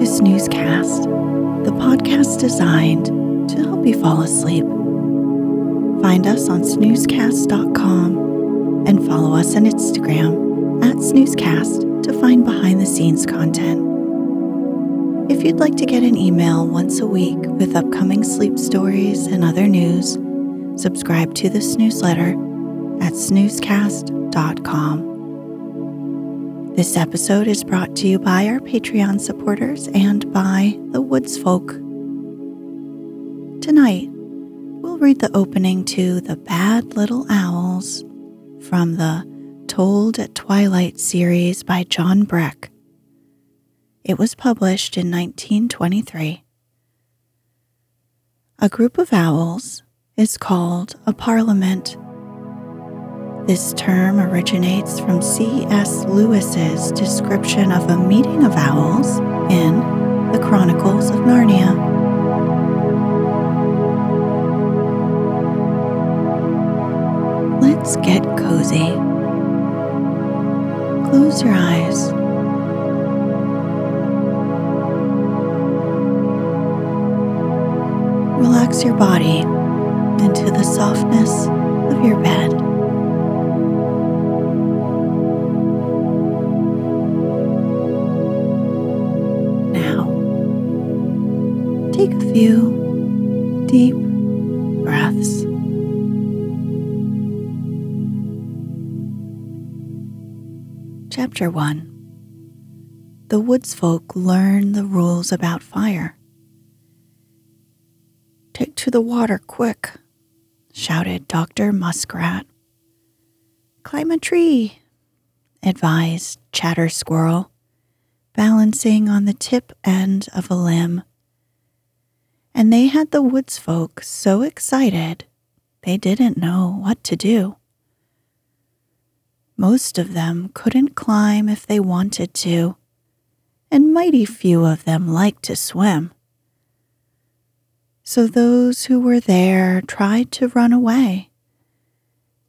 To Snoozecast, the podcast designed to help you fall asleep. Find us on snoozecast.com and follow us on Instagram at snoozecast to find behind the scenes content. If you'd like to get an email once a week with upcoming sleep stories and other news, subscribe to this newsletter at snoozecast.com. This episode is brought to you by our Patreon supporters and by the Woods Folk. Tonight, we'll read the opening to The Bad Little Owls from the Told at Twilight series by John Breck. It was published in 1923. A group of owls is called a parliament. This term originates from C.S. Lewis's description of a meeting of owls in The Chronicles of Narnia. Let's get cozy. Close your eyes. Relax your body into the softness of your bed. Take a few deep breaths. Chapter 1 The Woods Folk learn the rules about fire. Take to the water quick, shouted Dr. Muskrat. Climb a tree, advised Chatter Squirrel, balancing on the tip end of a limb. And they had the woods folk so excited they didn't know what to do. Most of them couldn't climb if they wanted to, and mighty few of them liked to swim. So those who were there tried to run away,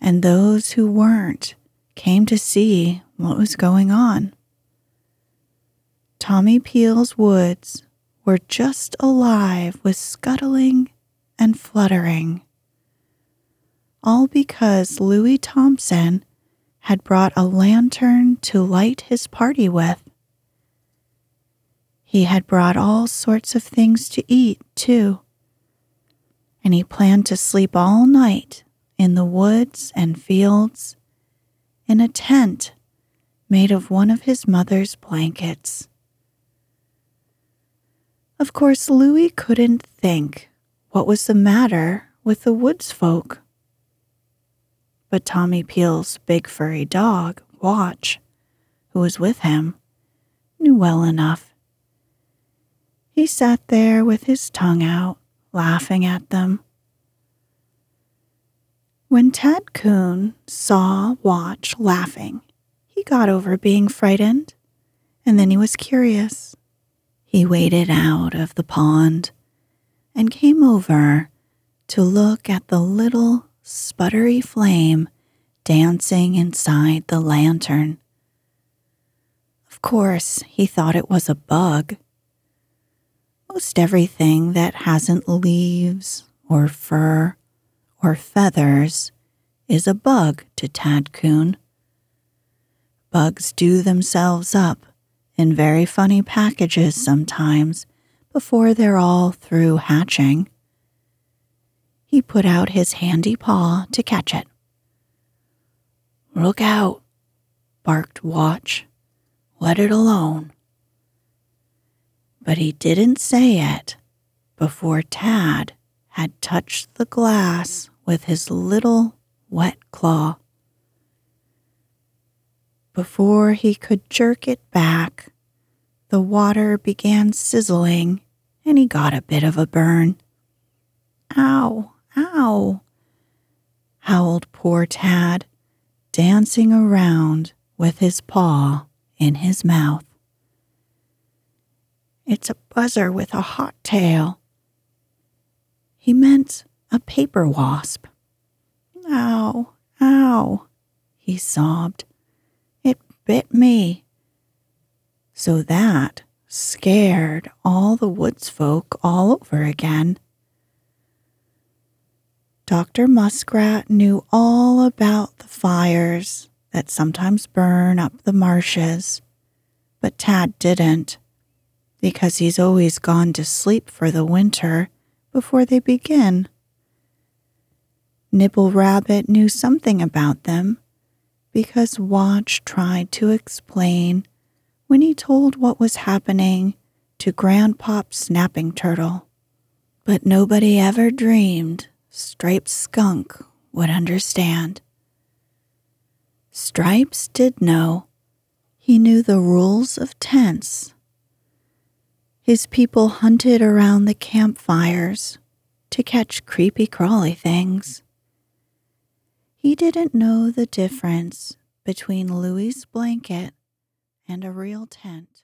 and those who weren't came to see what was going on. Tommy Peel's woods were just alive with scuttling and fluttering, all because Louis Thompson had brought a lantern to light his party with. He had brought all sorts of things to eat, too, and he planned to sleep all night in the woods and fields in a tent made of one of his mother's blankets. Of course, Louis couldn't think what was the matter with the woods folk. But Tommy Peel's big furry dog, Watch, who was with him, knew well enough. He sat there with his tongue out, laughing at them. When Tad Coon saw Watch laughing, he got over being frightened, and then he was curious. He waded out of the pond and came over to look at the little sputtery flame dancing inside the lantern. Of course, he thought it was a bug. Most everything that hasn't leaves or fur or feathers is a bug to Tad Coon. Bugs do themselves up in very funny packages sometimes before they're all through hatching. He put out his handy paw to catch it. Look out, barked Watch. Let it alone. But he didn't say it before Tad had touched the glass with his little wet claw. Before he could jerk it back, the water began sizzling and he got a bit of a burn. Ow, ow, howled poor Tad, dancing around with his paw in his mouth. It's a buzzer with a hot tail. He meant a paper wasp. Ow, ow, he sobbed. It bit me. So that scared all the woods folk all over again. Dr. Muskrat knew all about the fires that sometimes burn up the marshes, but Tad didn't, because he's always gone to sleep for the winter before they begin. Nibble Rabbit knew something about them because Watch tried to explain when he told what was happening to Grandpop Snapping Turtle. But nobody ever dreamed Striped Skunk would understand. Stripes did know. He knew the rules of tents. His people hunted around the campfires to catch creepy crawly things. He didn't know the difference between Louie's blanket and a real tent.